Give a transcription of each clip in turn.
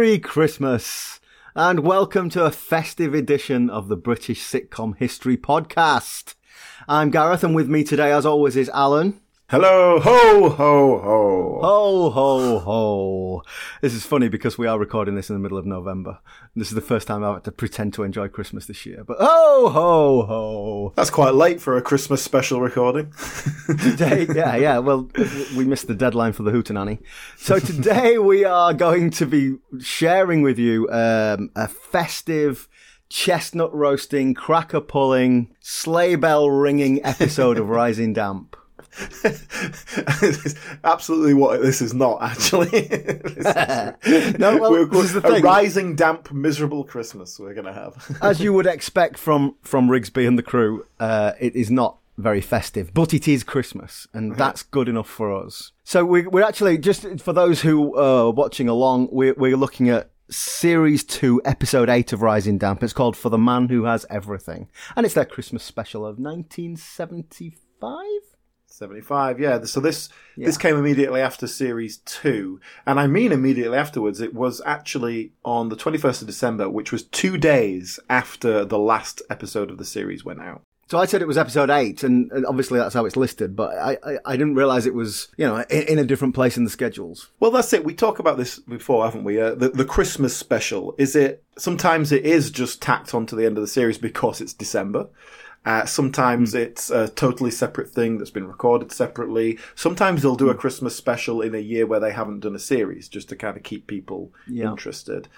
Merry Christmas and welcome to a festive edition of the British Sitcom History Podcast. I'm Gareth and with me today as always is Alan. Hello, ho, ho, ho. Ho, ho, ho. This is funny because we are recording this in the middle of November. This is the first time I've had to pretend to enjoy Christmas this year. But ho, ho, ho. That's quite late for a Christmas special recording. Today, yeah, yeah. Well, we missed the deadline for the Hootenanny. So today we are going to be sharing with you um, a festive, chestnut roasting, cracker pulling, sleigh bell ringing episode of Rising Damp. absolutely what this is not actually. is, no, well, we're, this is the a thing. rising, damp, miserable Christmas we're going to have. As you would expect from from Rigsby and the crew, uh, it is not very festive, but it is Christmas, and that's good enough for us. So we, we're actually just for those who are watching along, we're, we're looking at series two, episode eight of Rising Damp. It's called "For the Man Who Has Everything," and it's their Christmas special of 1975. 75 yeah so this this came immediately after series 2 and i mean immediately afterwards it was actually on the 21st of december which was 2 days after the last episode of the series went out So I said it was episode eight, and and obviously that's how it's listed. But I, I, I didn't realize it was you know in, in a different place in the schedules. Well, that's it. We talk about this before, haven't we? Uh, the, the Christmas special. Is it, sometimes it is just tacked onto the end of the series because it's December. Uh, sometimes it's a totally separate thing that's been recorded separately. Sometimes they'll do a Christmas special in a year where they haven't done a series just to kind of keep people Yeah. interested.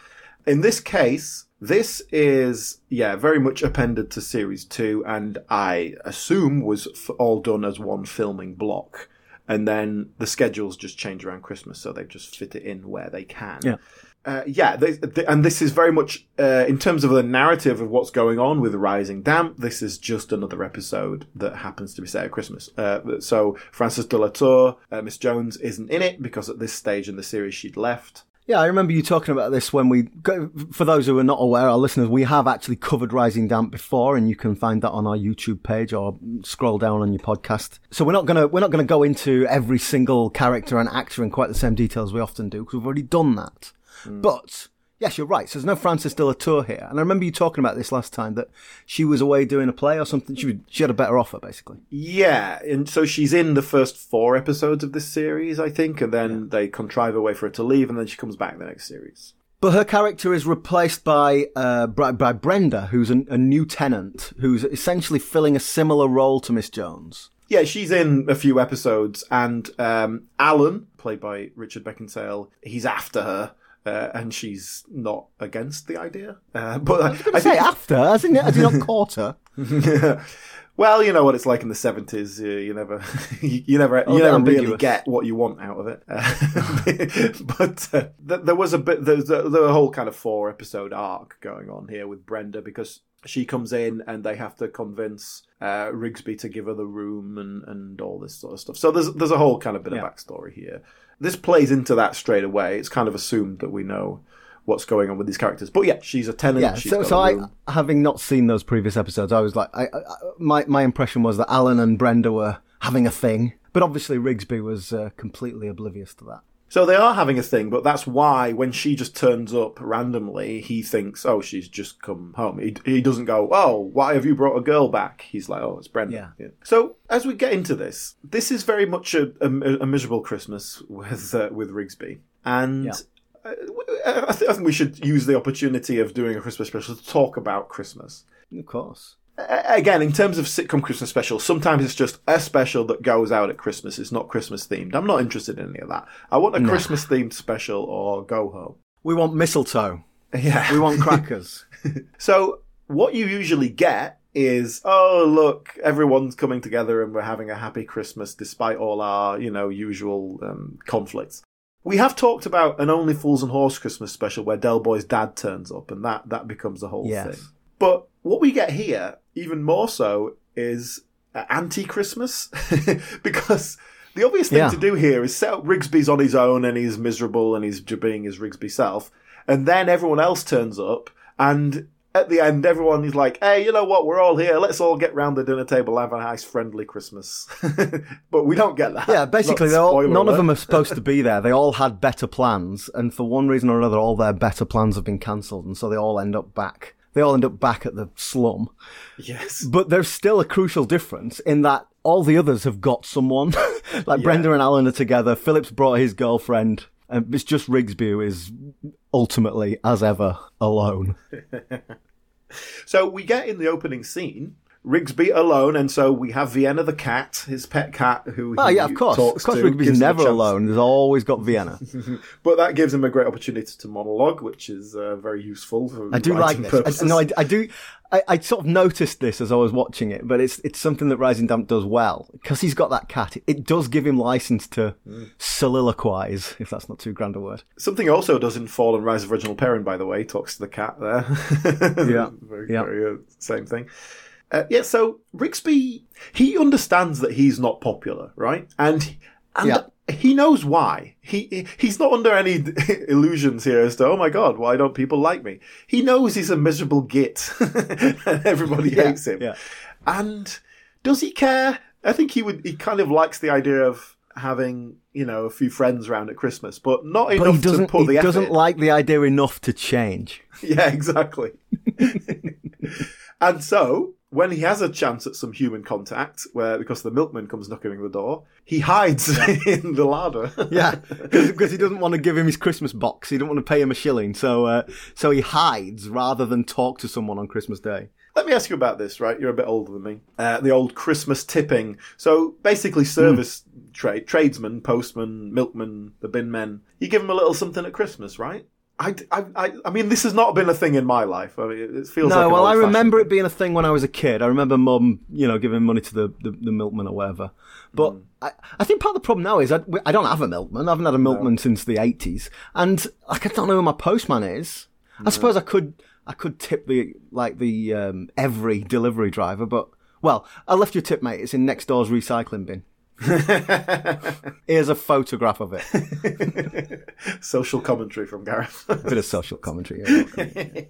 In this case, this is, yeah, very much appended to series two and I assume was all done as one filming block. And then the schedules just change around Christmas, so they just fit it in where they can. Yeah. Uh, yeah, they, they- and this is very much uh, in terms of the narrative of what's going on with Rising Damp. This is just another episode that happens to be set at Christmas. Uh, so Frances de la Tour, uh, Miss Jones, isn't in it because at this stage in the series she'd left. Yeah, I remember you talking about this when we, for those who are not aware, our listeners, we have actually covered Rising Damp before, and you can find that on our YouTube page or scroll down on your podcast. So we're not gonna, we're not gonna go into every single character and actor in quite the same detail as we often do, because we've already done that. But, yes, you're right. So there's no Frances de la Tour here. And I remember you talking about this last time, that she was away doing a play or something. She, she had a better offer, basically. Yeah, and so she's in the first four episodes of this series, I think, and then they contrive a way for her to leave, and then she comes back the next series. But her character is replaced by uh, by, by Brenda, who's a, a new tenant, who's essentially filling a similar role to Miss Jones. Yeah, she's in a few episodes, and um, Alan, played by Richard Beckinsale, he's after her, uh, and she's not against the idea. Uh, but I, I say after, as in, as in not caught her. well, you know what it's like in the seventies. You, you never, you, you never, Oh, you never really get what you want out of it. Uh, but uh, th- there was a bit, there's a, the whole kind of four episode arc going on here with Brenda because she comes in and they have to convince uh, Rigsby to give her the room and, and all this sort of stuff. So there's there's a whole kind of bit Yeah. of backstory here. This plays into that straight away. It's kind of assumed that we know what's going on with these characters. But yeah, she's a tenant. Yeah, she's so so I, having not seen those previous episodes, I was like, I, I, my my impression was that Alan and Brenda were having a thing, but obviously Rigsby was uh, completely oblivious to that. So they are having a thing, but that's why when she just turns up randomly, he thinks, "Oh, she's just come home." He, he doesn't go, "Oh, why have you brought a girl back?" He's like, "Oh, it's Brenda." Yeah. So as we get into this, this is very much a, a, a miserable Christmas with uh, with Rigsby, and. Yeah. uh, I, th- I think we should use the opportunity of doing a Christmas special to talk about Christmas. Of course. Again, in terms of sitcom Christmas specials, sometimes it's just a special that goes out at Christmas. It's not Christmas themed. I'm not interested in any of that. I want a Christmas themed special or go home. We want mistletoe. Yeah. We want crackers. So what you usually get is, oh look, everyone's coming together and we're having a happy Christmas despite all our, you know, usual um, conflicts. We have talked about an Only Fools and Horse Christmas special where Del Boy's dad turns up and that, that becomes the whole Yes. thing. But what we get here, even more so, is uh, anti-Christmas because the obvious thing Yeah. to do here is set up Rigsby's on his own and he's miserable and he's being his Rigsby self, and then everyone else turns up and at the end, everyone is like, "Hey, you know what? We're all here. Let's all get round the dinner table, have a nice, friendly Christmas." but we don't get that. Yeah, basically, all, none of them are supposed to be there. They all had better plans, and for one reason or another, all their better plans have been cancelled, and so they all end up back. They all end up back at the slum. Yes. But there's still a crucial difference in that all the others have got someone. like Brenda and Alan are together. Philip's brought his girlfriend. And it's just Rigsby who is ultimately, as ever, alone. So we get in the opening scene Rigsby alone, and so we have Vienna the cat, his pet cat, who Oh he yeah, of course. Of course, to, Rigby's gives him a never alone. There's always got Vienna. But that gives him a great opportunity to monologue, which is uh, very useful. For I do like this. I, no, I, I do. I, I sort of noticed this as I was watching it, but it's it's something that Rising Damp does well because he's got that cat. It, it does give him license to Mm. soliloquize, if that's not too grand a word. Something also does in Fall and Rise of Reginald Perrin, by the way, talks to the cat there. Yeah. very, Yeah. very uh, same thing. Uh, yeah, so Rigsby, he understands that he's not popular, right? And and Yeah. he knows why. He he's not under any illusions here as to oh my god, why don't people like me? He knows he's a miserable git, and everybody Yeah, hates him. yeah. And does he care? I think he would. He kind of likes the idea of having you know a few friends around at Christmas, but not But enough to put the He doesn't in. like the idea enough to change. Yeah, exactly. and so, when he has a chance at some human contact, where because the milkman comes knocking on the door, he hides in the larder. Yeah, because he doesn't want to give him his Christmas box. He don't want to pay him a shilling, so uh, so he hides rather than talk to someone on Christmas Day. Let me ask you about this, right? You're a bit older than me. Uh, the old Christmas tipping. So basically, service trade, tradesmen, postmen, milkmen, the bin men, you give them a little something at Christmas, right? I, I, I, I mean, this has not been a thing in my life. I mean, it- feels like No, an well, I remember it being a thing when I was a kid. I remember mum, you know, giving money to the, the, the milkman or whatever. But I, I think part of the problem now is I, I don't have a milkman. I haven't had a milkman since the 80s. And like, I don't know who my postman is. I suppose I could, I could tip the, like the, um, every delivery driver, but, well, I left your tip, mate. It's in next door's recycling bin. Here's a photograph of it. Social commentary from Gareth. A bit of social commentary. yeah.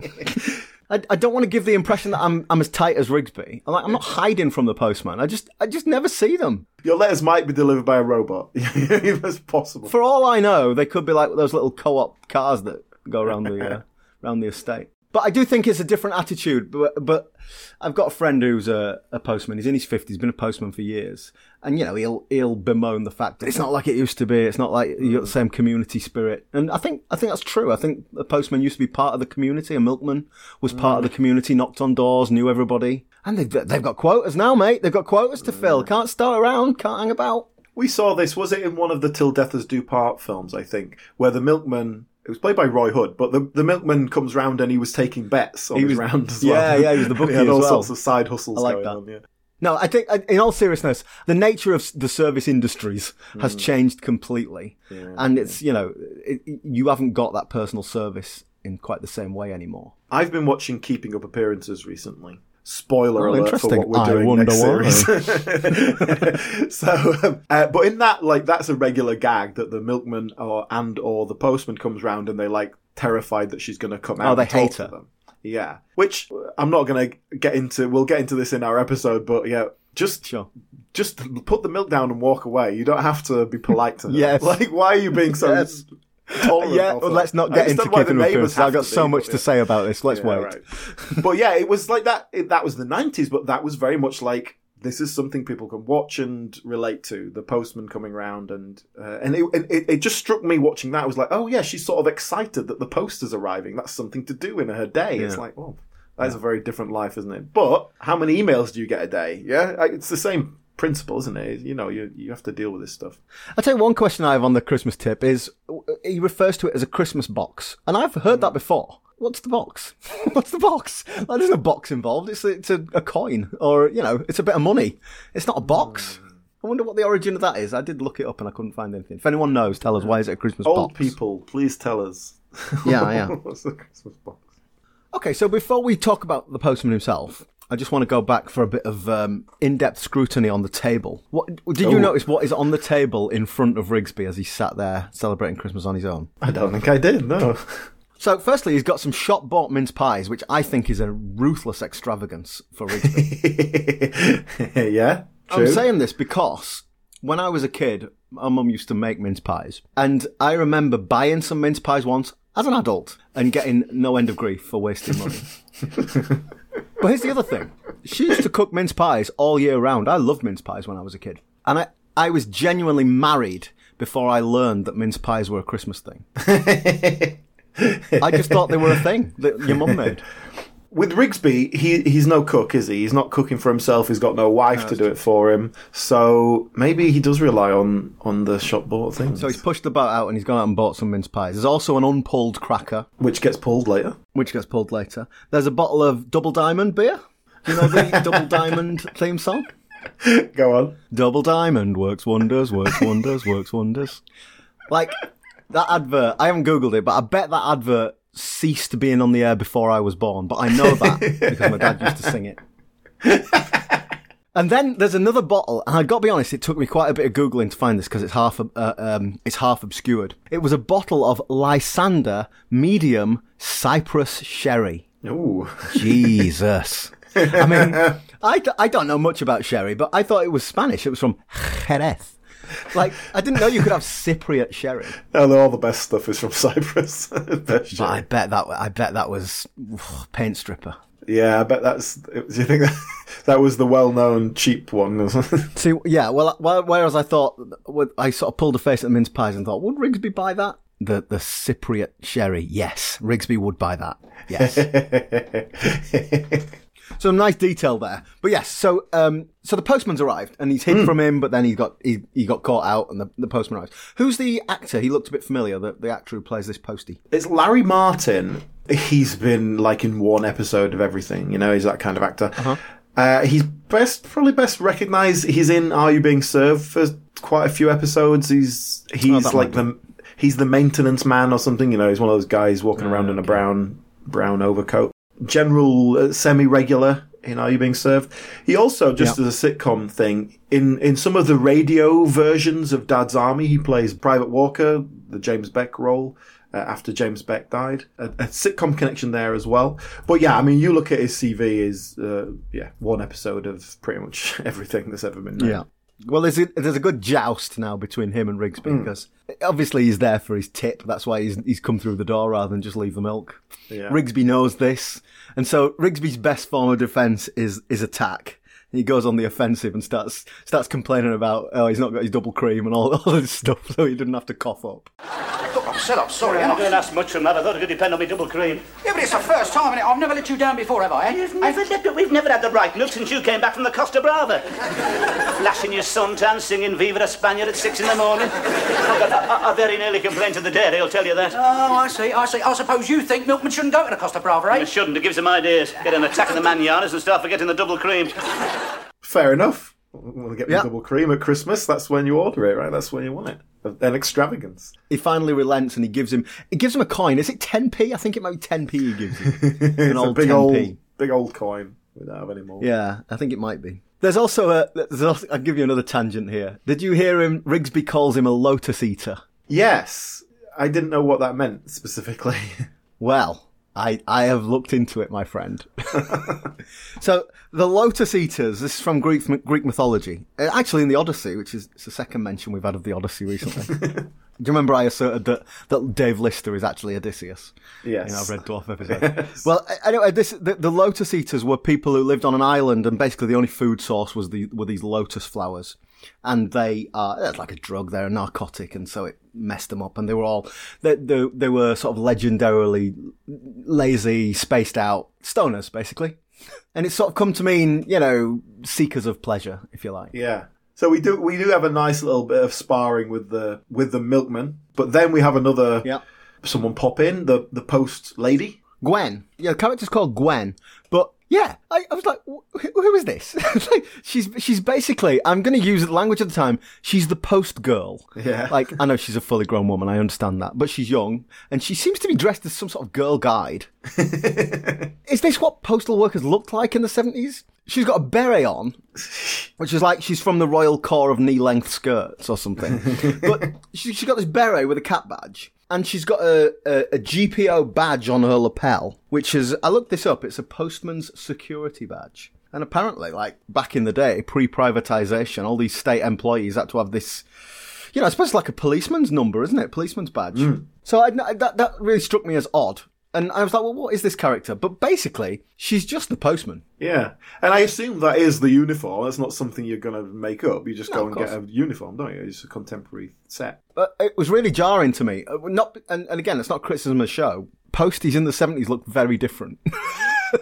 I, I don't want to give the impression that I'm I'm as tight as Rigsby. I'm, like, I'm not hiding from the postman. I just I just never see them. Your letters might be delivered by a robot. It's possible. For all I know, they could be like those little co-op cars that go around the uh, around the estate. But I do think it's a different attitude. But, but I've got a friend who's a, a postman. He's in his fifties, been a postman for years, and you know he'll he'll bemoan the fact that it's not like it used to be. It's not like you got the same community spirit. And I think I think that's true. I think a postman used to be part of the community. A milkman was part of the community, knocked on doors, knew everybody, and they've they've got quotas now, mate. They've got quotas to fill. Can't start around. Can't hang about. We saw this, was it in one of the Till Death Us Do Part films, I think, where the milkman, it was played by Roy Hood, but the, the milkman comes round and he was taking bets on He his was- round as yeah, well. yeah, he was the bookie he had as all well. sorts of side hustles I like going that. on, yeah. No, I think, in all seriousness, the nature of the service industries has hmm. changed completely, and it's you know it, you haven't got that personal service in quite the same way anymore. I've been watching Keeping Up Appearances recently. Spoiler Oh, alert for interesting. what we're I doing wonder next series. so, um, uh, but in that, like, that's a regular gag that the milkman or and or the postman comes round and they like terrified that she's going to come out. Oh, they hate her. them. Yeah, which I'm not going to get into. We'll get into this in our episode, but yeah, just Sure. just put the milk down and walk away. You don't have to be polite to her. Yes. like why are you being so Yes. Tolerant? Yeah, well, let's not get into understand why the keeping neighbours appearances. have I've got so be, much but to yeah. say about this. Let's Yeah, wait. right. but yeah, it was like that. It, that was the nineties, but that was very much like this is something people can watch and relate to. The postman coming round, and uh, and it, it it just struck me watching that. I was like, oh yeah, she's sort of excited that the post is arriving. That's something to do in her day. It's like, oh, that's a very different life, isn't it? But how many emails do you get a day? Yeah, it's the same principle, isn't it? You know, you you have to deal with this stuff. I'll tell you one question I have on the Christmas tip is he refers to it as a Christmas box, and I've heard that before. What's the box? What's the box? Like, there's no box involved. It's a, it's a, a coin, or you know, it's a bit of money. It's not a box. I wonder what the origin of that is. I did look it up and I couldn't find anything. If anyone knows, tell us why is it a Christmas Old box? people, please tell us. Yeah, yeah. What's the Christmas box? Okay, so before we talk about the postman himself, I just want to go back for a bit of um, in-depth scrutiny on the table. What did you Oh. notice? What is on the table in front of Rigsby as he sat there celebrating Christmas on his own? I don't think I did. No. So, firstly, he's got some shop bought mince pies, which I think is a ruthless extravagance for Rigsby. yeah, I'm saying this because when I was a kid, my mum used to make mince pies. And I remember buying some mince pies once as an adult and getting no end of grief for wasting money. but here's the other thing. She used to cook mince pies all year round. I loved mince pies when I was a kid. And I, I was genuinely married before I learned that mince pies were a Christmas thing. I just thought they were a thing that your mum made. With Rigsby, he he's no cook, is he? He's not cooking for himself. He's got no wife to do it for him. So maybe he does rely on on the shop bought things, So he's pushed the boat out and he's gone out and bought some mince pies. There's also an unpulled cracker, which gets pulled later. which gets pulled later. There's a bottle of Double Diamond beer. You know the Double Diamond theme song? Go on. Double Diamond works wonders, works wonders, works wonders. Like that advert, I haven't googled it, but I bet that advert ceased being on the air before I was born. But I know that because my dad used to sing it. And then there's another bottle, and I got to be honest, it took me quite a bit of googling to find this because it's half uh, um, it's half obscured. It was a bottle of Lysander Medium Cyprus Sherry. Ooh. Jesus. I mean, I, d- I don't know much about sherry, but I thought it was Spanish. It was from Jerez. Like, I didn't know you could have Cypriot sherry. Although all the best stuff is from Cyprus. I bet that I bet that was paint stripper. Yeah, I bet that's. Do you think that that was the well-known cheap one? See, yeah. Well, whereas I thought I sort of pulled a face at the mince pies and thought, would Rigsby buy that? The the Cypriot sherry, yes, Rigsby would buy that. Yes. Some nice detail there, but yes. So, um, so the postman's arrived and he's hid from him, but then he got he, he got caught out, and the, the postman arrives. Who's the actor? He looked a bit familiar. The, the actor who plays this postie. it's Larry Martyn. He's been like in one episode of everything. You know, he's that kind of actor. uh he's best, probably best recognised. He's in Are You Being Served for quite a few episodes. He's he's that like the he's the maintenance man or something. You know, he's one of those guys walking around in a brown brown overcoat. General uh, semi-regular in Are You Being Served? He also, just Yeah. as a sitcom thing, in in some of the radio versions of Dad's Army, he plays Private Walker, the James Beck role. Uh, after James Beck died, a, a sitcom connection there as well. But yeah, I mean, you look at his CV is uh, yeah one episode of pretty much everything that's ever been made. Well, there's a, there's a good joust now between him and Rigsby because obviously he's there for his tip. That's why he's he's come through the door rather than just leave the milk. Yeah. Rigsby knows this, and so Rigsby's best form of defense is is attack. He goes on the offensive and starts starts complaining about oh he's not got his double cream and all, all this stuff, so he doesn't have to cough up. Look, I'm set up, sorry. I'm I'm not going to ask much from that. I thought it could depend on me double cream. Yeah, but it's the first time, and I've never let you down before, have I? You've never let it. We've never had the right look since you came back from the Costa Brava. Flashing your suntan, singing Viva la Spaniard at six in the morning. I, I, I very nearly complained to the dairy, I'll tell you that. Oh, I see, I see. I suppose you think milkmen shouldn't go to the Costa Brava, I eh? shouldn't. It gives them ideas. Get an attack of the manyanas and start forgetting the double cream. Fair enough. Want to get me Yeah. double cream at Christmas? That's when you order it, right? That's when you want it. An extravagance. He finally relents and he gives him he gives him a coin. Is it 10p? I think it might be 10p he gives him. An old a big 10p. old, big old coin. We don't have any more. Yeah, I think it might be. There's also a. There's also, I'll give you another tangent here. Did you hear him? Rigsby calls him a lotus eater. Yes, I didn't know what that meant specifically. Well, I I have looked into it, my friend. so the lotus eaters. This is from Greek Greek mythology. Uh, Actually, in the Odyssey, which is it's the second mention we've had of the Odyssey recently. Do you remember I asserted that, that Dave Lister is actually Odysseus? Yes. Know, I've Red Dwarf episode. Well, anyway, this, the, the lotus eaters were people who lived on an island, and basically the only food source was the were these lotus flowers, and they uh, it's like a drug, they're a narcotic, and so it messed them up, and they were all they they, they were sort of legendarily lazy, spaced out stoners, basically, and it's sort of come to mean you know seekers of pleasure, if you like. yeah. So we do we do have a nice little bit of sparring with the with the milkman, but then we have another Yeah. someone pop in the the post lady. Gwen. Yeah, the character's called Gwen. But yeah, I, I was like, who, who is this? Like, she's she's basically. I'm going to use the language of the time. She's the post girl. Yeah. Like I know she's a fully grown woman. I understand that, but she's young and she seems to be dressed as some sort of girl guide. is this what postal workers looked like in the seventies? She's got a beret on, which is like she's from the Royal Corps of knee-length skirts or something. but she, she's got this beret with a cap badge. And she's got a, a, a GPO badge on her lapel, which is, I looked this up, it's a postman's security badge. And apparently, like, back in the day, pre-privatization, all these state employees had to have this, you know, I suppose it's like a policeman's number, isn't it? Policeman's badge. Hmm. So I, that, that really struck me as odd. And I was like, well, what is this character? But basically, she's just the postman. Yeah, and I assume that is the uniform. That's not something you're going to make up. You just No, go and get a uniform, don't you? It's a contemporary set. But it was really jarring to me. Uh, Not, and, and again, it's not criticism of the show. Posties in the 70s look very different.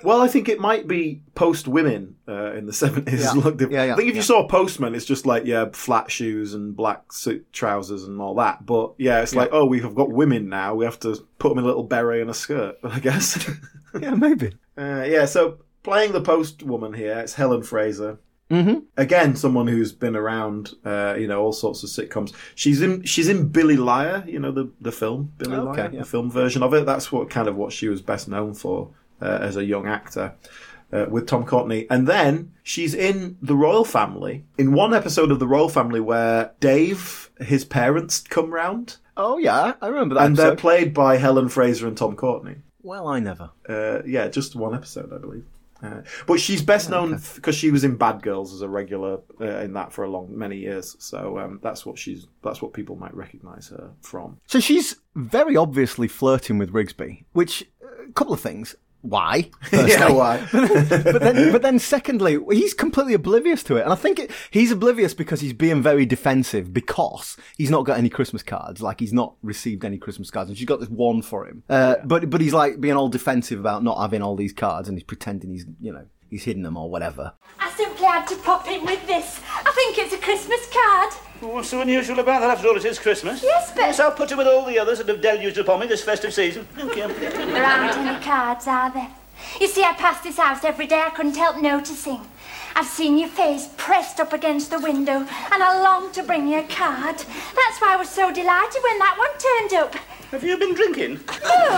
Well, I think it might be post women uh, in the seventies. Yeah. Yeah, yeah, I think if you saw postman, it's just like yeah, flat shoes and black suit trousers and all that. But yeah, it's like oh, we've got women now. We have to put them in a little beret and a skirt. I guess. yeah, maybe. uh, yeah. So playing the post woman here, it's Helen Fraser. Mm-hmm. Again, someone who's been around, uh, you know, all sorts of sitcoms. She's in, she's in Billy Liar, you know, the the film Billy Okay, Liar, yeah. the film version of it. That's what kind of what she was best known for uh, as a young actor uh, with Tom Courtenay. And then she's in The Royle Family, in one episode of The Royle Family where Dave, his parents, come round, Oh, yeah, I remember that and they're played by Helen Fraser and Tom Courtenay. well, I never. Uh, yeah, just one episode, I believe. Uh, but she's best known because she was in Bad Girls as a regular uh, in that for a long many years. So um, that's what she's that's what people might recognise her from. So she's very obviously flirting with Rigsby, which, a couple of things. Why? Yeah, why? but then, but then, secondly, he's completely oblivious to it, and I think it, he's oblivious because he's being very defensive because he's not got any Christmas cards. Like he's not received any Christmas cards, and she's got this one for him. Uh, But but he's like being all defensive about not having all these cards, and he's pretending he's you know he's hidden them or whatever. I simply had to pop in with this. I think it's a Christmas card. What's so unusual about that? After all, it is Christmas. Yes, but- Yes, I'll put it with all the others that have deluged upon me this festive season. Thank you. There aren't any cards, are there? You see, I pass this house every day. I couldn't help noticing. I've seen your face pressed up against the window, and I longed to bring you a card. That's why I was so delighted when that one turned up. Have you been drinking? No,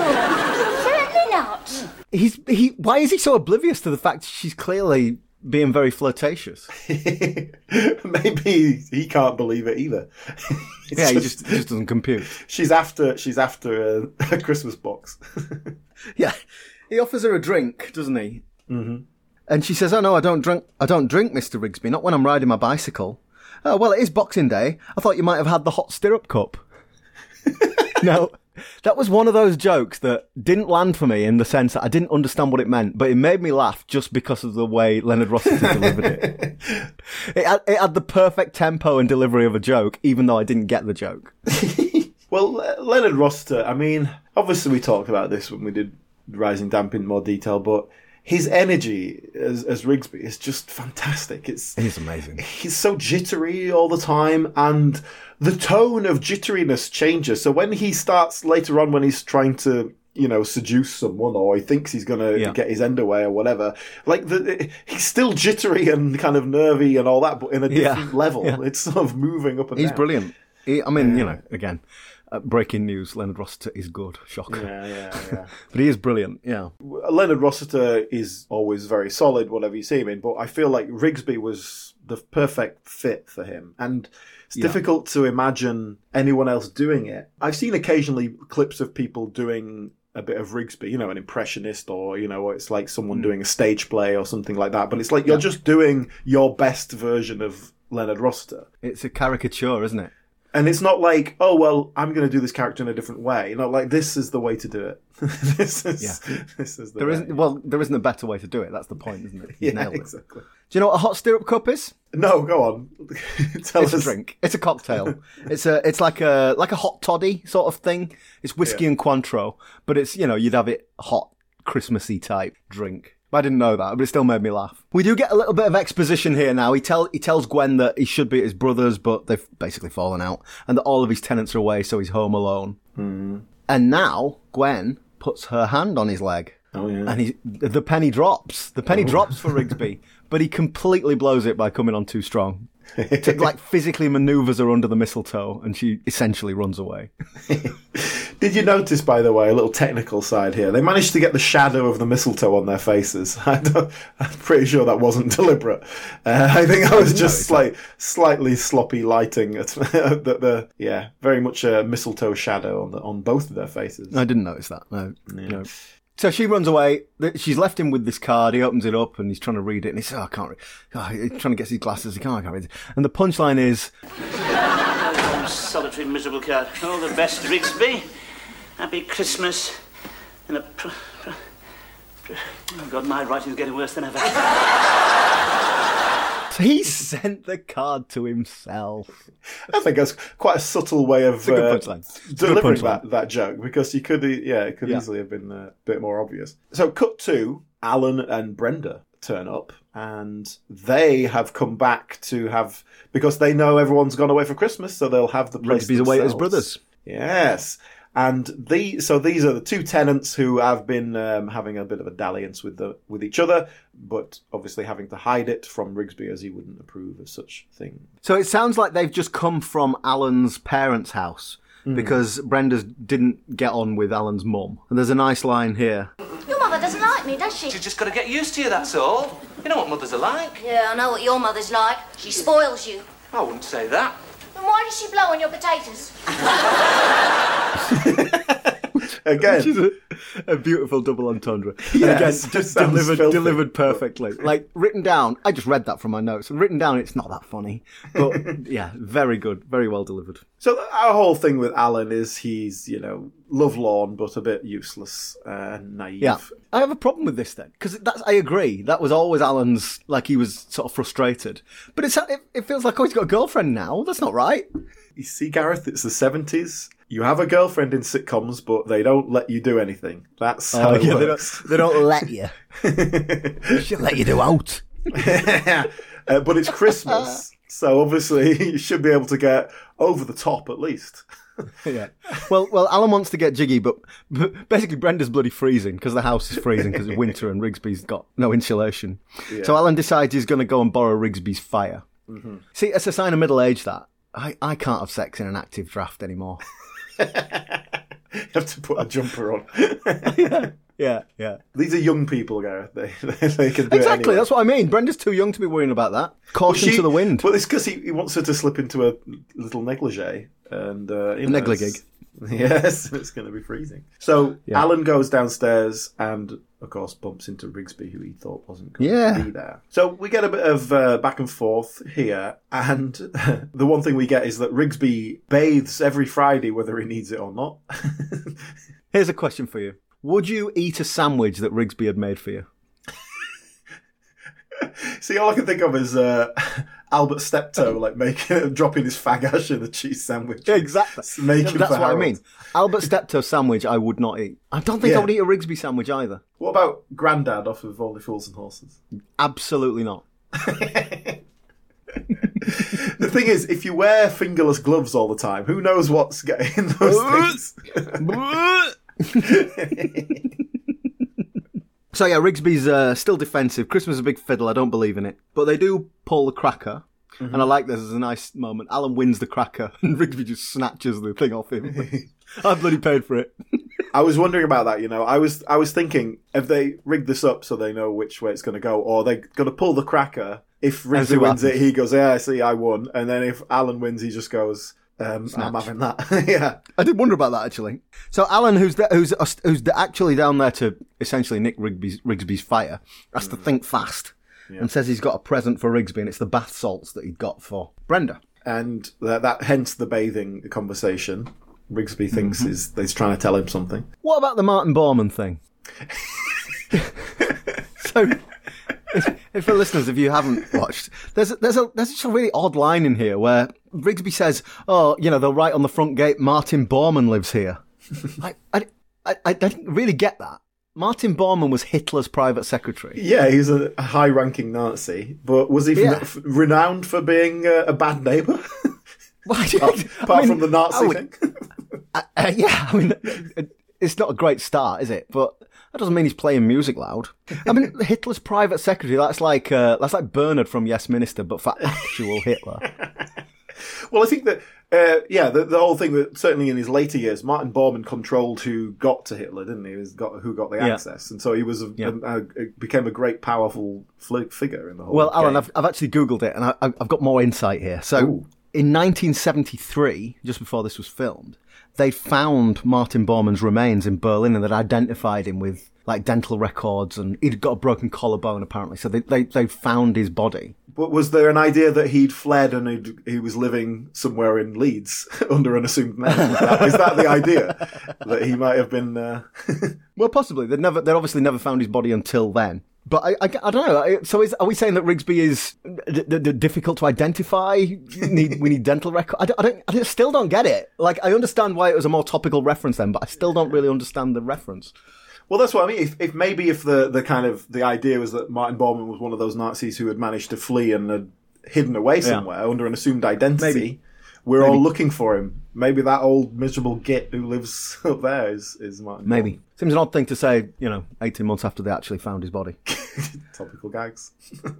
certainly not. He's he. Why is he so oblivious to the fact she's clearly being very flirtatious? Maybe he can't believe it either. Yeah, he just just doesn't compute. she's after she's after a, a Christmas box. Yeah, he offers her a drink, doesn't he? Mm-hmm. And she says, "Oh no, I don't drink. I don't drink, Mister Rigsby. Not when I'm riding my bicycle." Oh well, it is Boxing Day. I thought you might have had the hot stirrup cup. no, that was one of those jokes that didn't land for me in the sense that I didn't understand what it meant, but it made me laugh just because of the way Leonard Rossiter delivered it. It had, it had the perfect tempo and delivery of a joke, even though I didn't get the joke. Well, Leonard Rossiter, I mean, obviously we talked about this when we did Rising Damp in more detail, but his energy as, as Rigsby is just fantastic. It's He's amazing. he's so jittery all the time, and the tone of jitteriness changes. So when he starts later on, when he's trying to you know seduce someone, or he thinks he's going to Yeah. get his end away or whatever, like the, he's still jittery and kind of nervy and all that, but in a Yeah. different level. Yeah. It's sort of moving up and He's down. brilliant. He, I mean, you know, again, uh, breaking news: Leonard Rossiter is good. Shocker. Yeah, yeah, yeah. But he is brilliant. Yeah. Leonard Rossiter is always very solid, whatever you see him in, but I feel like Rigsby was the perfect fit for him. And it's Yeah. difficult to imagine anyone else doing it. I've seen occasionally clips of people doing a bit of Rigsby, you know, an impressionist or, you know, it's like someone Hmm. doing a stage play or something like that. But it's like you're just doing your best version of Leonard Rossiter. It's a caricature, isn't it? And it's not like, oh well, I'm going to do this character in a different way. You know, like this is the way to do it. this is Yeah. this is the There way. isn't. Well, there isn't a better way to do it. That's the point, isn't it? You Yeah, nailed it. Do you know what a hot stirrup cup is? No, go on. Tell It's a drink. It's a cocktail. it's a. It's like a like a hot toddy sort of thing. It's whiskey Yeah. and Cointreau, but it's you know you'd have it hot, Christmassy type drink. I didn't know that, but it still made me laugh. We do get a little bit of exposition here now. He tell he tells Gwen that he should be at his brother's, but they've basically fallen out, and that all of his tenants are away, so he's home alone. Hmm. And now Gwen puts her hand on his leg. Oh, yeah. And he, the penny drops. The penny drops for Rigsby, but he completely blows it by coming on too strong. to like physically maneuvers her under the mistletoe, and she essentially runs away. Did you notice, by the way, a little technical side here? They managed to get the shadow of the mistletoe on their faces. I I'm pretty sure that wasn't deliberate. Uh, I think that was just like slightly sloppy lighting. At the, the yeah, very much a mistletoe shadow on the, on both of their faces. I didn't notice that. No, no. So she runs away. She's left him with this card. He opens it up and he's trying to read it. And he says, "Oh, I can't read." Oh, he's trying to get his glasses. He can't. I can't read it. And the punchline is, Oh, solitary, miserable card. All the best, Rigsby. Happy Christmas. And a. Pr- pr- pr- oh, God, my writing's getting worse than ever. he sent the card to himself. I think that's quite a subtle way of uh, punchline. It's a good delivering that, that joke because you could, yeah, it could Yeah. easily have been uh, a bit more obvious. So, cut to Alan and Brenda turn up, and they have come back to have because they know everyone's gone away for Christmas, so they'll have the place. Rigsby's away his brother's. Yes. And the so these are the two tenants who have been um, having a bit of a dalliance with the with each other, but obviously having to hide it from Rigsby as he wouldn't approve of such thing. So it sounds like they've just come from Alan's parents' house because Brenda's didn't get on with Alan's mum. And there's a nice line here. Your mother doesn't like me, does she? She's just got to get used to you, that's all. You know what mothers are like. Yeah, I know what your mother's like. She spoils you. I wouldn't say that. Why does she blow on your potatoes? Again, Which is a, a beautiful double entendre. And Yes, again, just delivered, filthy. delivered perfectly. Like written down, I just read that from my notes. And written down, it's not that funny. But yeah, very good. Very well delivered. So our whole thing with Alan is he's, you know, lovelorn but a bit useless and naive. Yeah. I have a problem with this then. Because that's, I agree. That was always Alan's, like he was sort of frustrated. But it's, it, it feels like, oh, he's got a girlfriend now. That's not right. You see, Gareth, it's the 70s. You have a girlfriend in sitcoms, but they don't let you do anything. That's how it Oh, yeah, they don't, they don't let you. they should let you do out. Uh, but it's Christmas, so obviously you should be able to get over the top at least. Yeah. Well, well, Alan wants to get jiggy, but, but basically Brenda's bloody freezing because the house is freezing because it's winter and Rigsby's got no insulation. So Alan decides he's going to go and borrow Rigsby's fire. See, it's a sign of middle age that I, I can't have sex in an active draft anymore. You have to put a jumper on. yeah, yeah. These are young people, Gareth. They, they, they can do Exactly, anyway. that's what I mean. Brenda's too young to be worrying about that. Caution She- to the wind. Well, it's because he, he wants her to slip into a little negligee and uh, you know, negligee. Yes, it's going to be freezing. So Alan goes downstairs and, of course, bumps into Rigsby, who he thought wasn't going Yeah. to be there. So we get a bit of uh, back and forth here, and the one thing we get is that Rigsby bathes every Friday, whether he needs it or not. Here's a question for you. Would you eat a sandwich that Rigsby had made for you? See, all I can think of is uh, Albert Steptoe, oh. like making, dropping his fag ash in a cheese sandwich. Exactly. Making That's for what I mean. Albert Steptoe sandwich I would not eat. I don't think Yeah. I would eat a Rigsby sandwich either. What about Grandad off of Only Fools and Horses? Absolutely not. The thing is, if you wear fingerless gloves all the time, who knows what's getting in those things? So yeah, Rigsby's uh, still defensive. Christmas is a big fiddle. I don't believe in it, but they do pull the cracker, and I like this as a nice moment. Alan wins the cracker, and Rigsby just snatches the thing off him. I bloody paid for it. I was wondering about that. You know, I was I was thinking if they rig this up so they know which way it's going to go, or they're going to pull the cracker. If Rigsby wins it, he goes, "Yeah, I see, I won," and then if Alan wins, he just goes, um, "I'm having that." yeah. I did wonder about that actually. So Alan, who's the, who's uh, who's the, actually down there to essentially nick Rigby's, Rigsby's fire, has to mm. think fast, and says he's got a present for Rigsby, and it's the bath salts that he'd got for Brenda. and that, that hence the bathing conversation. Rigsby thinks mm-hmm. is he's trying to tell him something. What about the Martin Bormann thing? so, if, if for listeners, if you haven't watched, there's a, there's a there's just a really odd line in here where Rigsby says, "Oh, you know, they'll write on the front gate, Martin Bormann lives here." I, I, I, I didn't really get that. Martin Bormann was Hitler's private secretary. Yeah, he's a high-ranking Nazi, but was he Yeah. f- renowned for being uh, a bad neighbour? Why? apart I mean, from the Nazi would- thing. Uh, yeah, I mean, it's not a great start, is it? But That doesn't mean he's playing music loud. I mean, Hitler's private secretary, that's like, uh, that's like Bernard from Yes Minister, but for actual Hitler. Well, I think that, uh, yeah, the, the whole thing that certainly in his later years, Martin Bormann controlled who got to Hitler, didn't he? He got who got the Yeah. access, and so he was a, Yeah. a, a- became a great, powerful figure in the whole. Well, Alan. I've, I've actually Googled it and I, I've got more insight here. So, Ooh. in 1973, just before this was filmed, they found Martin Bormann's remains in Berlin and they'd identified him with like dental records and he'd got a broken collarbone apparently. So they, they, they found his body. But was there an idea that he'd fled and he'd, he was living somewhere in Leeds under an assumed name? Is that, is that the idea that he might have been? Uh... Well, possibly. They'd never, they'd obviously never found his body until then. But I, I, I don't know. So is, are we saying that Rigsby is d- d- difficult to identify? Need, we need dental record. I don't, I don't. I still don't get it. Like I understand why it was a more topical reference then, but I still don't really understand the reference. Well, that's what I mean. If, if maybe if the, the kind of the idea was that Martin Bormann was one of those Nazis who had managed to flee and had hidden away somewhere under an assumed identity, Maybe. We're all looking for him. Maybe that old miserable git who lives up there is is Martin. Maybe seems an odd thing to say. You know, eighteen months after they actually found his body. Topical gags.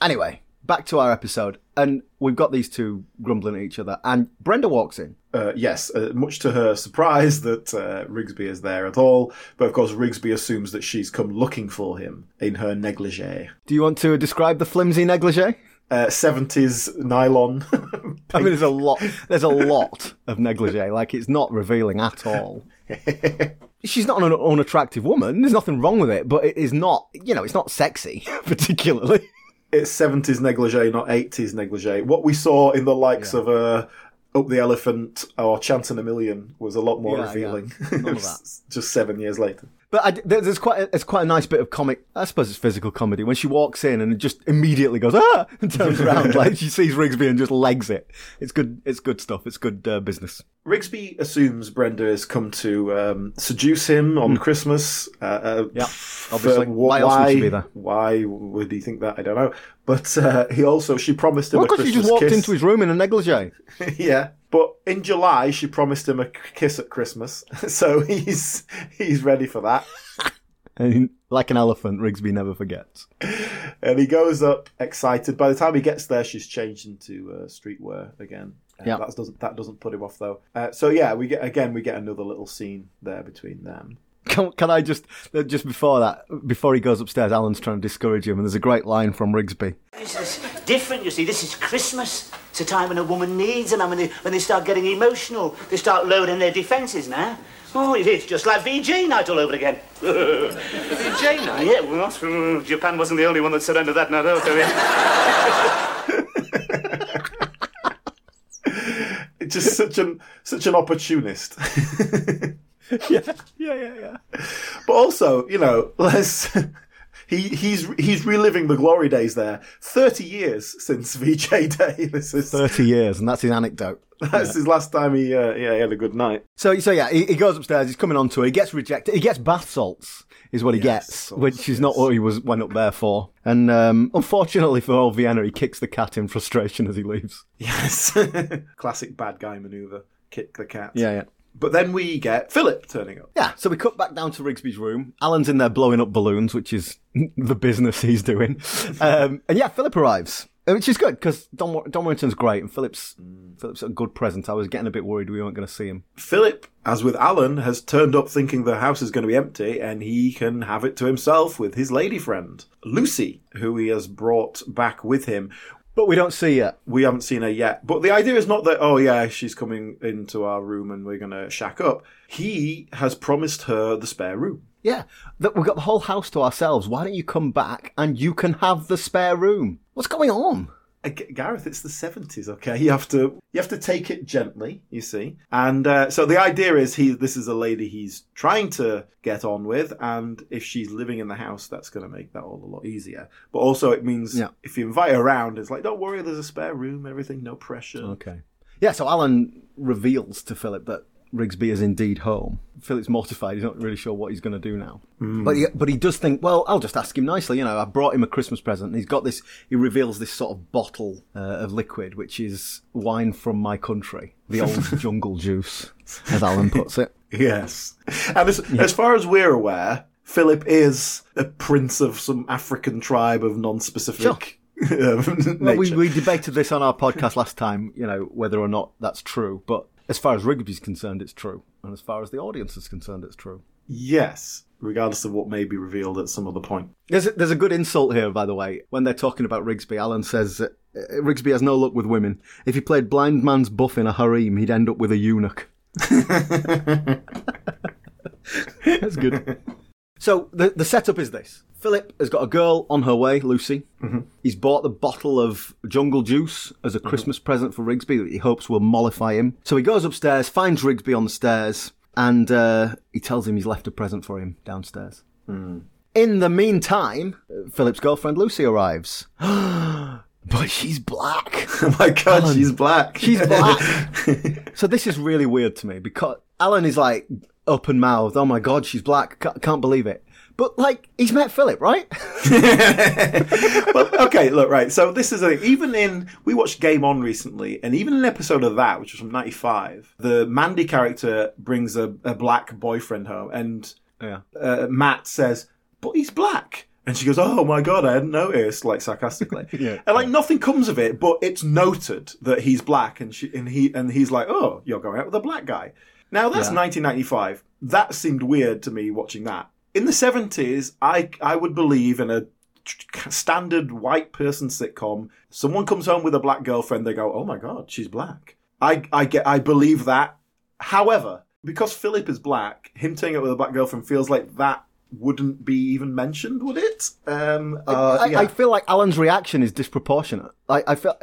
Anyway, back to our episode, and we've got these two grumbling at each other, and Brenda walks in. Uh, yes, uh, much to her surprise that uh, Rigsby is there at all, but of course Rigsby assumes that she's come looking for him in her negligee. Do you want to describe the flimsy negligee? Uh, 70s nylon. I mean, there's a lot. There's a lot of negligee. Like it's not revealing at all. She's not an unattractive woman. There's nothing wrong with it, but it is not. You know, it's not sexy particularly. it's 70s negligee, not 80s negligee. What we saw in the likes of uh, Up the Elephant or Chance in a Million was a lot more Yeah, revealing. yeah. None of that. Just seven years later. But I, there's quite a, it's quite a nice bit of comic. I suppose it's physical comedy when she walks in and just immediately goes ah and turns around like she sees Rigsby and just legs it. It's good. It's good stuff. It's good uh, business. Rigsby assumes Brenda has come to um, seduce him on Christmas. Uh, uh. Yeah, obviously. wh- Why else would she be there? Why would he think that? I don't know. But uh, he also she promised him Well, because she just walked kiss. into his room in a negligee. yeah, but in July she promised him a kiss at Christmas, so he's he's ready for that. And like an elephant, Rigsby never forgets. And he goes up excited. By the time he gets there, she's changed into uh, streetwear again. Uh, Yeah. that doesn't that doesn't put him off though. Uh, so yeah, we get again we get another little scene there between them. Can, can I just uh, just before that, before he goes upstairs, Alan's trying to discourage him, and there's a great line from Rigsby. This is different, you see. This is Christmas. It's a time when a woman needs a man. When they, when they start getting emotional, they start lowering their defences now. Oh, it is just like VJ night all over again. VJ night? Yeah, well, uh, Japan wasn't the only one that surrendered that night, okay? It's just such an such an opportunist. Yeah, yeah, yeah, yeah. but also, you know, let's. He, he's he's reliving the glory days there. Thirty years since VJ Day. This is Thirty years, and that's his anecdote. that's his last time he uh, yeah he had a good night. So, so yeah, he, he goes upstairs. He's coming onto it. He gets rejected. He gets bath salts, is what he Yes, gets, salts, which is not what he was went up there for. And um, unfortunately for old Vienna, he kicks the cat in frustration as he leaves. Yes, classic bad guy maneuver. Kick the cat. Yeah, yeah. But then we get Philip turning up. Yeah, so we cut back down to Rigsby's room. Alan's in there blowing up balloons, which is the business he's doing. Um, and yeah, Philip arrives, uh, which is good because Don, Don Warrington's great and Philip's Philip's a good present. I was getting a bit worried we weren't going to see him. Philip, as with Alan, has turned up thinking the house is going to be empty and he can have it to himself with his lady friend, Lucy, who he has brought back with him. But we don't see yet. We haven't seen her yet. But the idea is not that, oh yeah, she's coming into our room and we're going to shack up. He has promised her the spare room. Yeah, that we've got the whole house to ourselves. Why don't you come back and you can have the spare room? What's going on? Uh, Gareth, it's the seventies. Okay, you have to you have to take it gently. You see, and uh, so the idea is he this is a lady he's trying to get on with, and if she's living in the house, that's going to make that all a lot easier. But also, it means Yeah. if you invite her around, it's like don't worry, there's a spare room, everything, no pressure. Okay. Yeah, so Alan reveals to Philip that Rigsby is indeed home. Philip's mortified. He's not really sure what he's going to do now. But he, but he does think, well, I'll just ask him nicely. You know, I brought him a Christmas present. And he's got this. He reveals this sort of bottle uh, of liquid, which is wine from my country, the old jungle juice, as Alan puts it. Yes, and as, as far as we're aware, Philip is a prince of some African tribe of non-specific um, Well, we, we debated this on our podcast last time, you know, whether or not that's true. But as far as Rigsby's concerned, it's true. And as far as the audience is concerned, it's true. Yes, regardless of what may be revealed at some other point. There's a, there's a good insult here, by the way. When they're talking about Rigsby, Alan says uh, Rigsby has no luck with women. If he played blind man's buff in a harem, he'd end up with a eunuch. That's good. So the the setup is this: Philip has got a girl on her way, Lucy. Mm-hmm. He's bought the bottle of jungle juice as a mm-hmm. Christmas present for Rigsby that he hopes will mollify him. So he goes upstairs, finds Rigsby on the stairs, and uh, he tells him he's left a present for him downstairs. Hmm. In the meantime, Philip's girlfriend Lucy arrives. but she's black. Oh my god, Alan. she's black. She's black. so this is really weird to me because Alan is like open mouthed. Oh my god, she's black. Ca- can't believe it. But like, he's met Philip, right? well, okay, look, right. So this is a even in we watched Game On recently, and even an episode of that, which was from '95, the Mandy character brings a, a black boyfriend home, and yeah. uh, Matt says, "But he's black." And she goes, "Oh my god, I hadn't noticed," like sarcastically. Yeah. And like nothing comes of it, but it's noted that he's black, and she and he and he's like, "Oh, you're going out with a black guy." Now that's Yeah. 1995. That seemed weird to me watching that. In the 70s, I I would believe in a standard white person sitcom. Someone comes home with a black girlfriend, they go, "Oh my god, she's black." I I get I believe that. However, because Philip is black, him taking it with a black girlfriend feels like that wouldn't be even mentioned, would it? Um, uh, I, yeah. I feel like Alan's reaction is disproportionate. Like I feel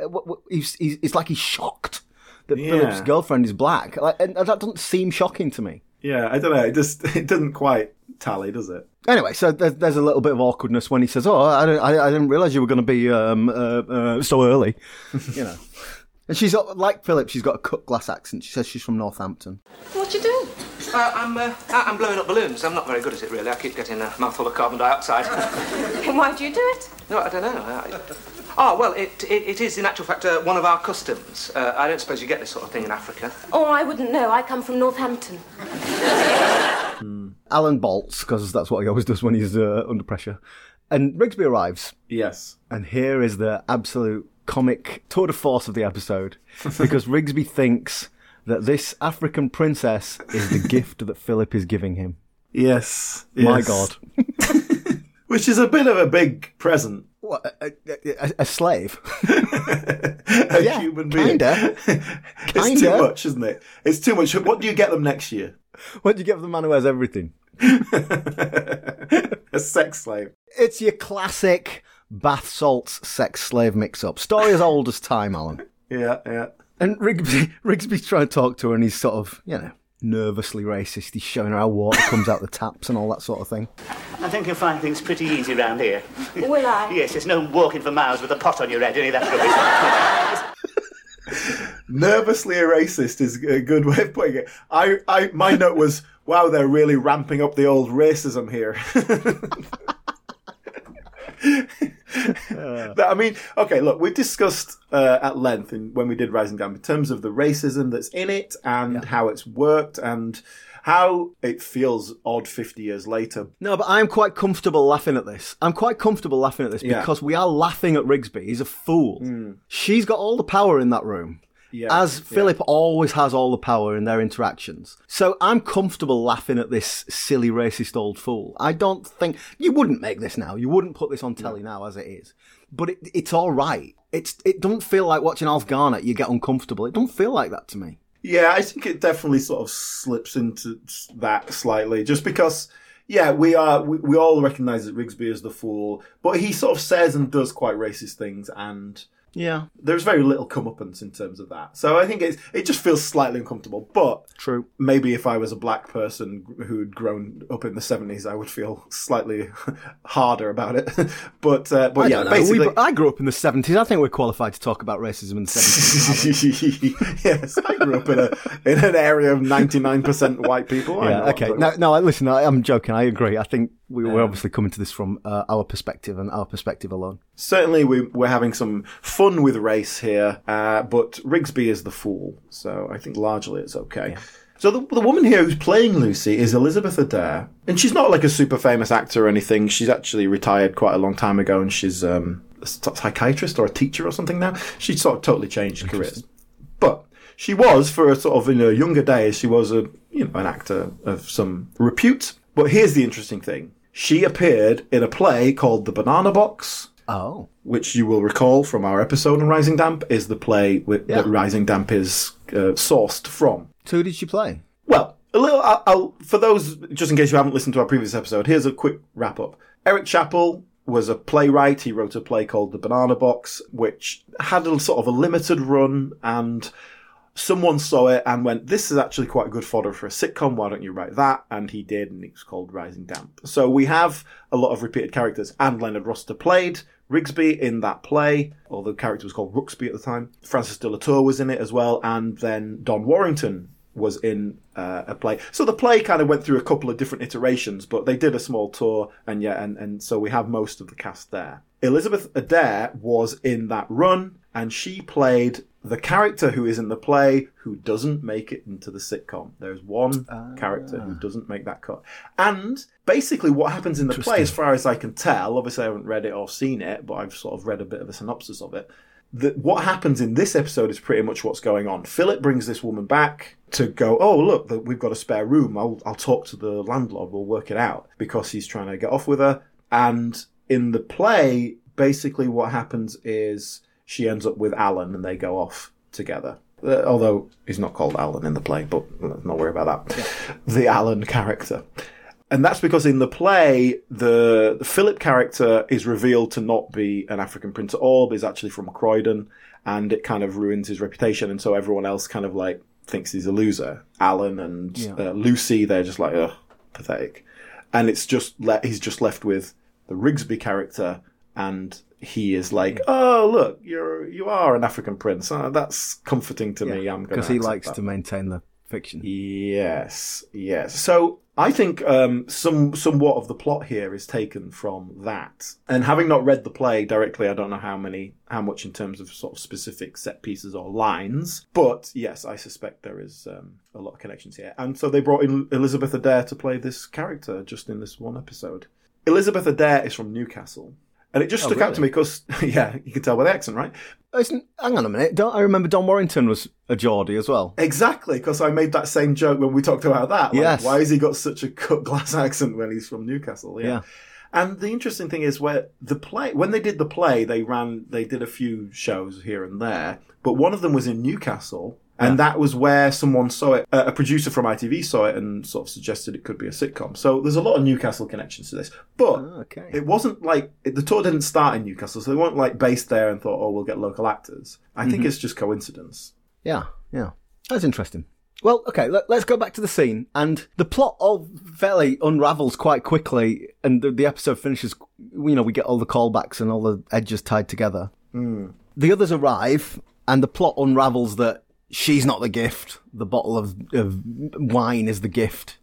he's, he's it's like he's shocked that Yeah. Philip's girlfriend is black. Like, and that doesn't seem shocking to me. yeah, I don't know. It just it doesn't quite tally, does it? Anyway, so there's, there's a little bit of awkwardness when he says, "Oh, I didn't, I, I didn't realize you were going to be um, uh, uh, so early," you know. And she's like Philip. She's got a cut glass accent. She says she's from Northampton. What you doing? Uh, I'm, uh, I'm blowing up balloons. I'm not very good at it, really. I keep getting a mouthful of carbon dioxide. And why do you do it? no, I don't know. I, oh, well, it, it, it is, in actual fact, uh, one of our customs. Uh, I don't suppose you get this sort of thing in Africa. Oh, I wouldn't know. I come from Northampton. Alan bolts because that's what he always does when he's uh, under pressure. And Rigsby arrives, Yes. and here is the absolute comic tour de force of the episode because Rigsby thinks that this African princess is the gift that Philip is giving him. Yes. My yes. God, Which is a bit of a big present. What a, a, a slave? a Yeah, human being. kinda. it's too Kinda. much, isn't it? It's too much. What do you get them next year? what do you get for the man who has everything? a sex slave. It's your classic bath salts sex slave mix-up. Story as old as time, Alan. Yeah, yeah. And Rigsby, Rigsby's trying to talk to her, and he's sort of, you know, nervously racist. He's showing her how water comes out the taps and all that sort of thing. I think you'll find things pretty easy round here. Will I? Yes, there's no walking for miles with a pot on your head, any of that rubbish. Nervously a racist is a good way of putting it. I, I, my note was, wow, they're really ramping up the old racism here. That- I mean, okay, look, we discussed uh, at length in, when we did Rising Damp in terms of the racism that's in it and how it's worked and how it feels odd 50 years later. No, but I'm quite comfortable laughing at this. I'm quite comfortable laughing at this Yeah. because we are laughing at Rigsby. He's a fool. She's got all the power in that room. Yeah, As Philip always has all the power in their interactions. So I'm comfortable laughing at this silly racist old fool. I don't think you wouldn't make this now. You wouldn't put this on telly now as it is. But it, it's all right. It's it don't feel like watching Alf Garnett. You get uncomfortable. It don't feel like that to me. Yeah, I think it definitely sort of slips into that slightly, just because. Yeah, we are. We, we all recognise that Rigsby is the fool, but he sort of says and does quite racist things, and Yeah, there's very little comeuppance in terms of that. So I think it's it just feels slightly uncomfortable. But true. maybe if I was a black person who'd grown up in the seventies, I would feel slightly harder about it. but uh, but I yeah, don't. We- basically. I grew up in the 70s. I think we're qualified to talk about racism in the 70s. yes, I grew up in a in an area of ninety nine percent white people. Know Yeah, okay. No, no, listen, I, I'm joking. I agree. I think we, we're obviously coming to this from uh, our perspective and our perspective alone. Certainly, we, we're having some fun with race here, uh, but Rigsby is the fool, so I think largely it's okay. So the, the woman here who's playing Lucy is Elizabeth Adair, and she's not like a super famous actor or anything. She's actually retired quite a long time ago, and she's um, a psychiatrist or a teacher or something now. She's sort of totally changed careers, but she was for a sort of in her younger days, she was a you know an actor of some repute. But here's the interesting thing: she appeared in a play called The Banana Box Oh. which you will recall from our episode on Rising Damp, is the play with, Yeah. that Rising Damp is uh, sourced from. So who did she play? Well, a little. I'll, I'll, for those, just in case you haven't listened to our previous episode, here's a quick wrap up. Eric Chappell was a playwright. He wrote a play called The Banana Box, which had a sort of a limited run, and someone saw it and went, "This is actually quite good fodder for a sitcom. Why don't you write that?" And he did, and it was called Rising Damp. So we have a lot of repeated characters, and Leonard Rossiter played. Rigsby in that play, although the character was called Rooksby at the time. Frances de la Tour was in it as well, and then Don Warrington was in uh, a play. So the play kind of went through a couple of different iterations, but they did a small tour, and yeah, and, and so we have most of the cast there. Elizabeth Adair was in that run, and she played the character who is in the play who doesn't make it into the sitcom. There's one ah. character who doesn't make that cut. And basically what happens in the play, as far as I can tell, obviously I haven't read it or seen it, but I've sort of read a bit of a synopsis of it that what happens in this episode is pretty much what's going on. Philip brings this woman back to go, oh look, we've got a spare room. I'll I'll talk to the landlord. We'll work it out because he's trying to get off with her. And in the play, basically what happens is she ends up with Alan and they go off together. Uh, although he's not called Alan in the play, but let's not worry about that. The Alan character. And that's because in the play, the, the Philip character is revealed to not be an African prince at all, but is actually from Croydon, and it kind of ruins his reputation, and so everyone else kind of like thinks he's a loser. Alan and Yeah. uh, Lucy, they're just like, ugh, pathetic. And it's just le- he's just left with the Rigsby character, and he is like, oh look, you're you are an African prince. Oh, that's comforting to me. I'm Because he likes to maintain the fiction. Yes, yes. So I think um, some somewhat of the plot here is taken from that. And having not read the play directly, I don't know how many, how much in terms of sort of specific set pieces or lines. But yes, I suspect there is um, a lot of connections here. And so they brought in Elizabeth Adair to play this character just in this one episode. Elizabeth Adair is from Newcastle. And it just Oh, stuck out to me because, yeah, you can tell by the accent, right? Isn't, hang on a minute. Don't I remember Don Warrington was a Geordie as well? Exactly, because I made that same joke when we talked about that. Like, Yes. Why has he got such a cut glass accent when he's from Newcastle? Yeah. Yeah. And the interesting thing is where the play, when they did the play, they ran, they did a few shows here and there, but one of them was in Newcastle. And that was where someone saw it. A a producer from ITV saw it and sort of suggested it could be a sitcom. So there's a lot of Newcastle connections to this. But Oh, okay. it wasn't like it, the tour didn't start in Newcastle, so they weren't like based there and thought, "Oh, we'll get local actors." I Mm-hmm. think it's just coincidence. Yeah, yeah. That's interesting. Well, okay, let, us go back to the scene. And the plot of fairly unravels quite quickly, and the, the episode finishes, you know, we get all the callbacks and all the edges tied together. Hmm. The others arrive, and the plot unravels that she's not the gift. The bottle of, of wine is the gift.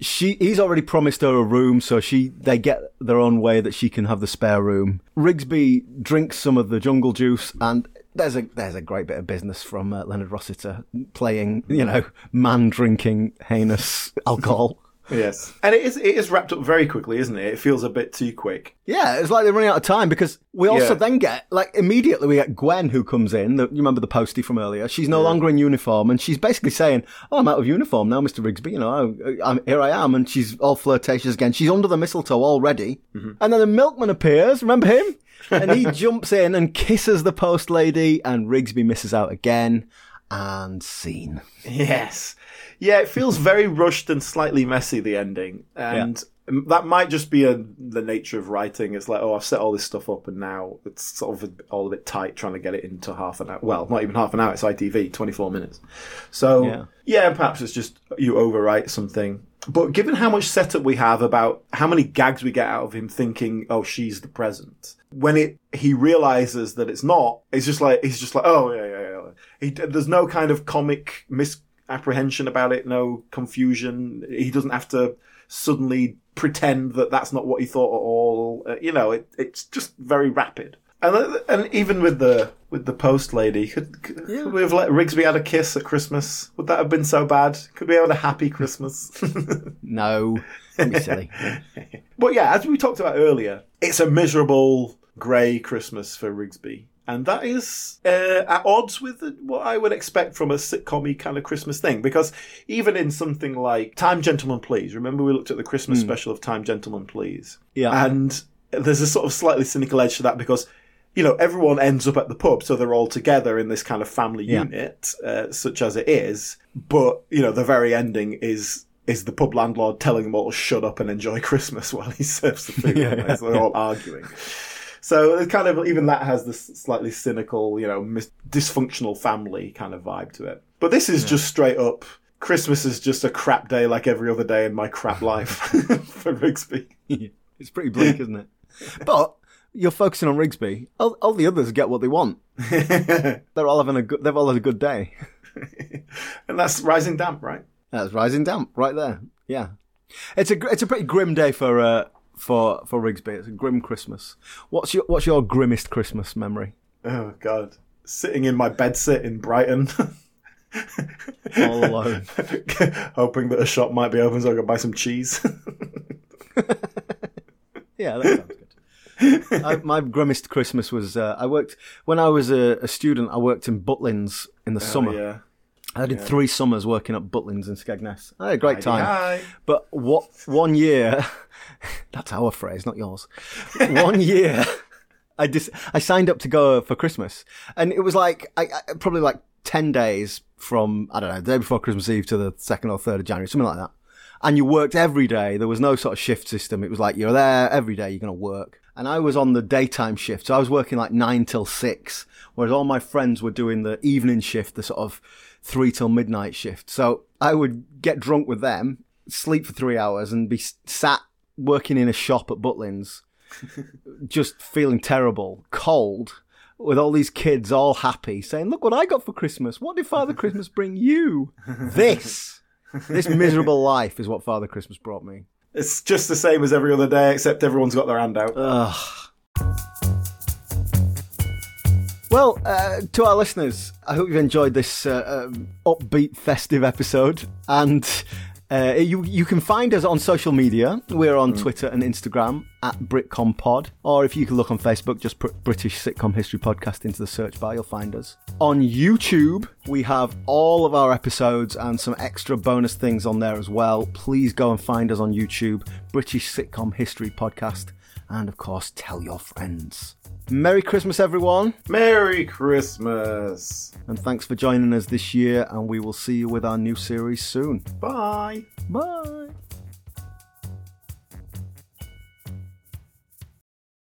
She he's already promised her a room, so she they get their own way that she can have the spare room. Rigsby drinks some of the jungle juice, and there's a there's a great bit of business from uh, Leonard Rossiter playing, you know, man drinking heinous alcohol. Yes, and it is it is wrapped up very quickly, isn't it? It feels a bit too quick. Yeah, it's like they're running out of time because we also Yeah. then get like immediately we get Gwen who comes in. The, you remember the postie from earlier? She's no longer in uniform, and she's basically saying, "Oh, I'm out of uniform now, Mister Rigsby. You know, I, I'm, here I am." And she's all flirtatious again. She's under the mistletoe already, Mm-hmm. and then the milkman appears. Remember him? and he jumps in and kisses the post lady, and Rigsby misses out again. And scene. Yes, yeah, it feels very rushed and slightly messy. The ending, and that might just be a, the nature of writing. It's like, oh, I've set all this stuff up, and now it's sort of all a bit tight trying to get it into half an hour. Well, not even half an hour. It's ITV, twenty four minutes. So Yeah. yeah, perhaps it's just you overwrite something. But given how much setup we have about how many gags we get out of him thinking, oh, she's the present, when it he realizes that it's not, it's just like he's just like, oh yeah, yeah, yeah. He, there's no kind of comic misapprehension about it, no confusion. He doesn't have to suddenly pretend that that's not what he thought at all. Uh, you know, it, it's just very rapid. And and even with the with the post lady, could, could, could we have let Rigsby had a kiss at Christmas? Would that have been so bad? Could we have had a happy Christmas? No, silly. But yeah, as we talked about earlier, it's a miserable grey Christmas for Rigsby. And that is uh, at odds with what I would expect from a sitcom kind of Christmas thing. Because even in something like Time Gentlemen Please, remember we looked at the Christmas special of Time Gentlemen Please? Yeah. And there's a sort of slightly cynical edge to that because, you know, everyone ends up at the pub, so they're all together in this kind of family Yeah. unit, uh, such as it is. But, you know, the very ending is is the pub landlord telling them all to shut up and enjoy Christmas while he serves the food. Yeah, so they're all arguing. So it kind of even that has this slightly cynical, you know, mis- dysfunctional family kind of vibe to it. But this is just straight up. Christmas is just a crap day like every other day in my crap life for Rigsby. it's pretty bleak, isn't it? But you're focusing on Rigsby. All, all the others get what they want. They're all having a good. They've all had a good day. And that's Rising Damp, right? That's rising damp right there. Yeah, it's a it's a pretty grim day for uh, for for Rigsby. It's a grim Christmas. What's your what's your grimmest Christmas memory? Oh, God. Sitting in my bedsit in Brighton. All alone. hoping that a shop might be open so I could buy some cheese. Yeah, that sounds good. I, my grimmest Christmas was uh, I worked when I was a, a student. I worked in Butlins in the summer. Oh, yeah. I did three summers working at Butlins in Skegness. I had a great time. Hi. But what one year? that's our phrase, not yours. one year, I just I signed up to go for Christmas, and it was like I, I probably like ten days from I don't know the day before Christmas Eve to the second or third of January, something like that. And you worked every day. There was no sort of shift system. It was like you're there every day. You're going to work. And I was on the daytime shift, so I was working like nine till six, whereas all my friends were doing the evening shift, the sort of three till midnight shift. So I would get drunk with them, sleep for three hours, and be sat working in a shop at Butlins, just feeling terrible, cold, with all these kids all happy, saying, "Look what I got for Christmas! What did Father Christmas bring you? This." This miserable life is what Father Christmas brought me. It's just the same as every other day, except everyone's got their hand out. Well, uh, to our listeners, I hope you've enjoyed this uh, um, upbeat, festive episode. And uh, you you can find us on social media. We're on Twitter and Instagram at BritComPod. Or if you can look on Facebook, just put British Sitcom History Podcast into the search bar, you'll find us. On YouTube, we have all of our episodes and some extra bonus things on there as well. Please go and find us on YouTube, British Sitcom History Podcast. And of course, tell your friends. Merry Christmas, everyone. Merry Christmas. And thanks for joining us this year, and we will see you with our new series soon. Bye. Bye.